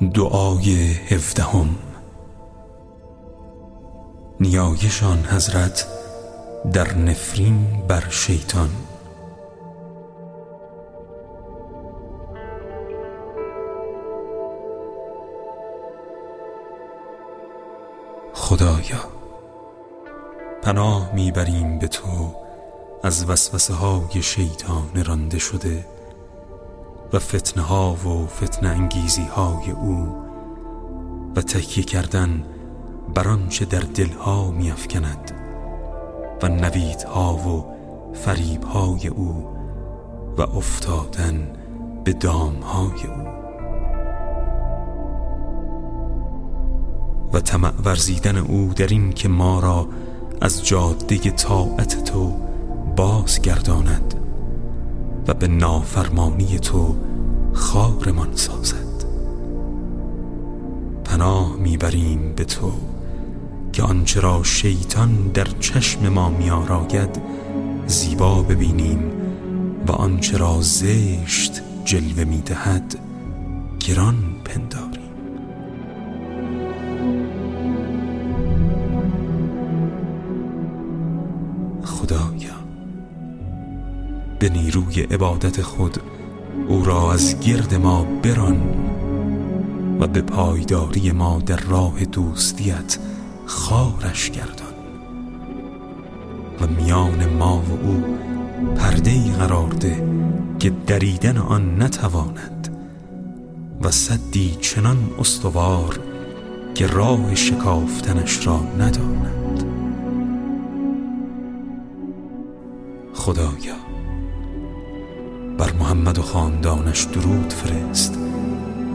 دعای هفدهم. نیایشان حضرت در نفرین بر شیطان. خدایا پناه می‌بریم به تو از وسوسه های شیطان رانده شده. و فتنه ها و فتنه انگیزی های او و تکیه کردن بر آنچه در دلها میافکند و نویدها و فریبهای او و افتادن به دامهای او. و طمع ورزیدن او در این که ما را از جاده طاعت تو بازگرداند و به نافرمانی تو خارمان سازد. پناه می‌بریم به تو که آنچه را شیطان در چشم ما میآراید زیبا ببینیم و آنچه را زشت جلوه می‌دهد گران پنداریم نیروی عبادت خود او را از گرد ما بران و به پایداری ما در راه دوستیت خارش گردان. و میان ما و او پرده قرار ده که دریدن آن نتواند و صدی چنان استوار که راه شکافتنش را نداند. خدایا بر محمد و خاندانش درود فرست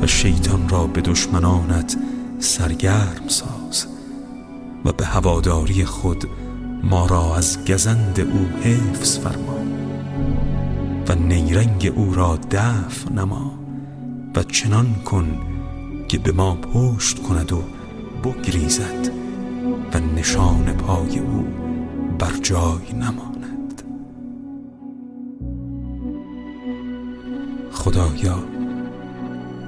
و شیطان را به دشمنانت سرگرم ساز و به هواداری خود ما را از گزند او حفظ فرما و نیرنگ او را دفع نما و چنان کن که به ما پشت کند و بگریزد و نشان پای او بر جای نماند خدایا.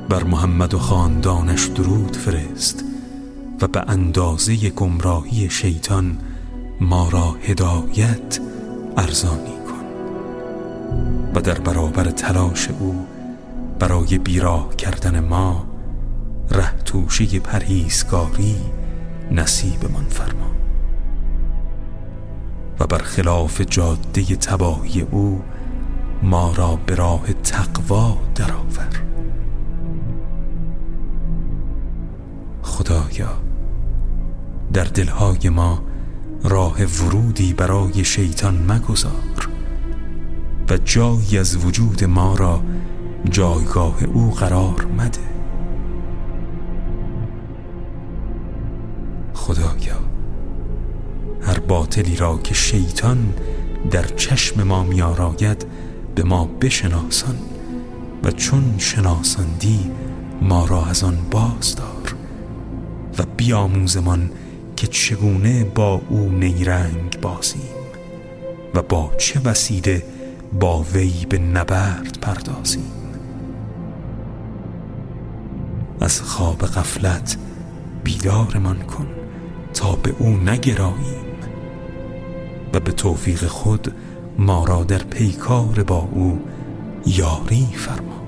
بر محمد و خاندانش درود فرست و به اندازه گمراهی شیطان ما را هدایت ارزانی کن. و در برابر تلاش او برای بیراه کردن ما ره توشه پرهیزگاری نصیبمان فرما. و بر خلاف جاده تباهی او ما را به راه تقوا درآور. خدایا در دلهای ما راه ورودی برای شیطان مگذار و جایی از وجود ما را جایگاه او قرار مده. خدایا هر باطلی را که شیطان در چشم ما میآراید به ما بشناسان و چون شناساندی ما را از آن بازدار و بیاموزمان که چگونه با او نیرنگ بازیم و با چه وسیله با وی به نبرد پردازیم. از خواب غفلت بیدارمان کن تا به او نگراییم و به توفیق خود ما را در پیکار با او یاری فرما.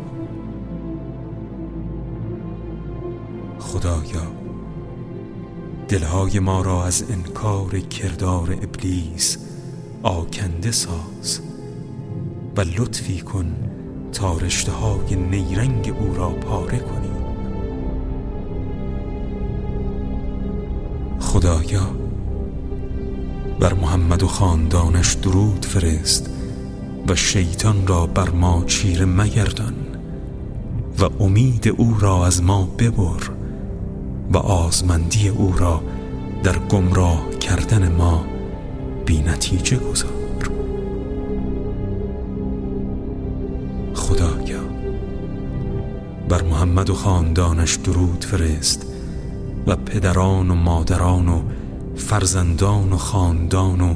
خدایا دلهای ما را از انکار کردار ابلیس آکنده ساز و لطفی کن تا رشته های نیرنگ او را پاره کنیم. خدایا بر محمد و خاندانش درود فرست و شیطان را بر ما چیره مگردان و امید او را از ما ببر و آزمندی او را در گمراه کردن ما بی نتیجه گذار. خدایا بر محمد و خاندانش درود فرست و پدران و مادران و فرزندان و خاندان و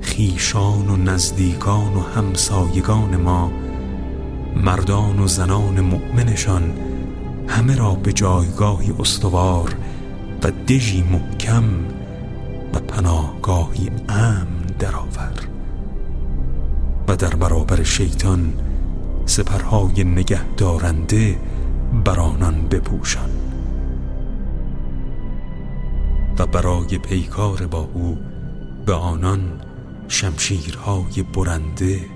خیشان و نزدیکان و همسایگان ما مردان و زنان مؤمنشان همه را به جایگاهی استوار و دژی محکم و پناهگاهی امن درآور. و در برابر شیطان سپرهای نگه دارنده بر آنان بپوشان. و برای پیکار با او به آنان شمشیرهای برنده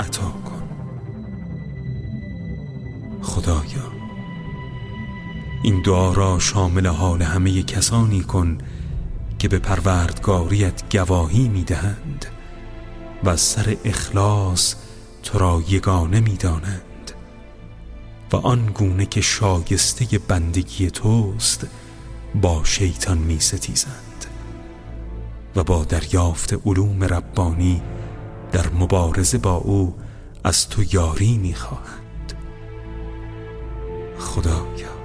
عطا کن. خدایا این دعا را شامل حال همه کسانی کن که به پروردگاریت گواهی می‌دهند و سر اخلاص تو را یگانه می‌دانند و آن گونه که شایسته بندگی توست با شیطان می ستیزند و با دریافت علوم ربانی در مبارزه با او از تو یاری می خواهند. خدایا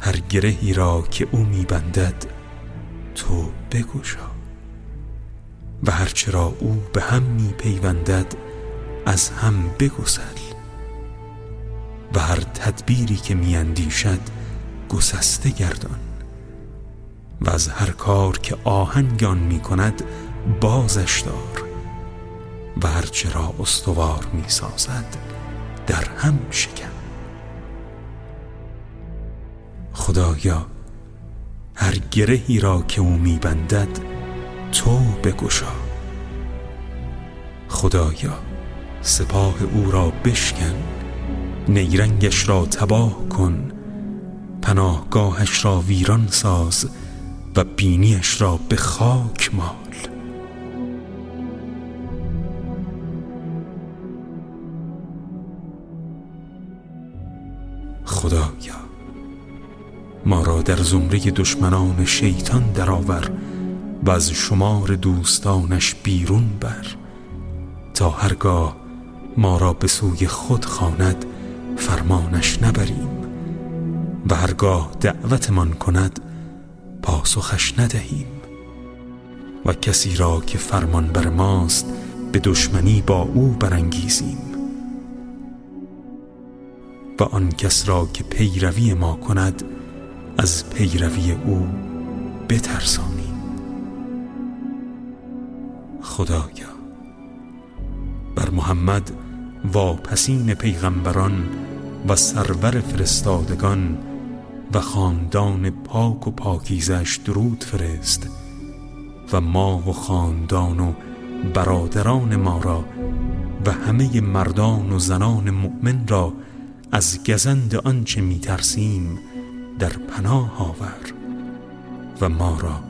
هر گرهی را که او می بندد تو بگشا و هرچه را او به هم می پیوندد از هم بگسل و هر تدبیری که می اندیشد گسسته گردان. و از هر کار که آهنگان می کند بازش دار. و هرچه را استوار می سازد در هم شکن. خدایا هر گرهی را که او میبندد تو بگشا. خدایا سپاه او را بشکن نیرنگش را تباه کن. پناهگاهش را ویران ساز و بینیش را به خاک مال. خدایا ما را در زمره دشمنان شیطان درآور و از شمار دوستانش بیرون بر تا هرگاه ما را به سوی خود خواند فرمانش نبریم. و هرگاه دعوتمان کند پاسخش ندهیم. و کسی را که فرمان بر ماست به دشمنی با او برانگیزیم. و آن کس را که پیروی ما کند از پیروی او بترسانیم. خدایا بر محمد واپسین پیغمبران و سرور فرستادگان و خاندان پاک و پاکیزش درود فرست و ما و خاندان و برادران ما را و همه مردان و زنان مؤمن را از گزند آنچه می ترسیم در پناه آور و ما را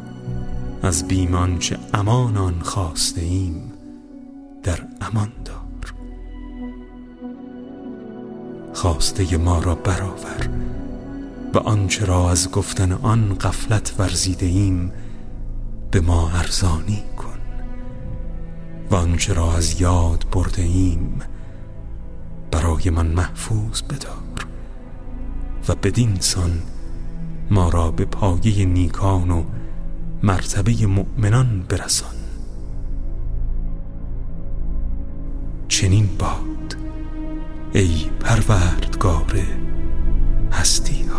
از بیمان چه امانان خواسته ایم در امان دار. خواسته ما را برآور و آنچه را از گفتن آن قفلت ورزیده ایم به ما ارزانی کن. و آنچه را از یاد برده ایم برای من محفوظ بدار. و بدین سان ما را به پایه نیکان و مرتبه مؤمنان برسان. چنین باد ای پروردگار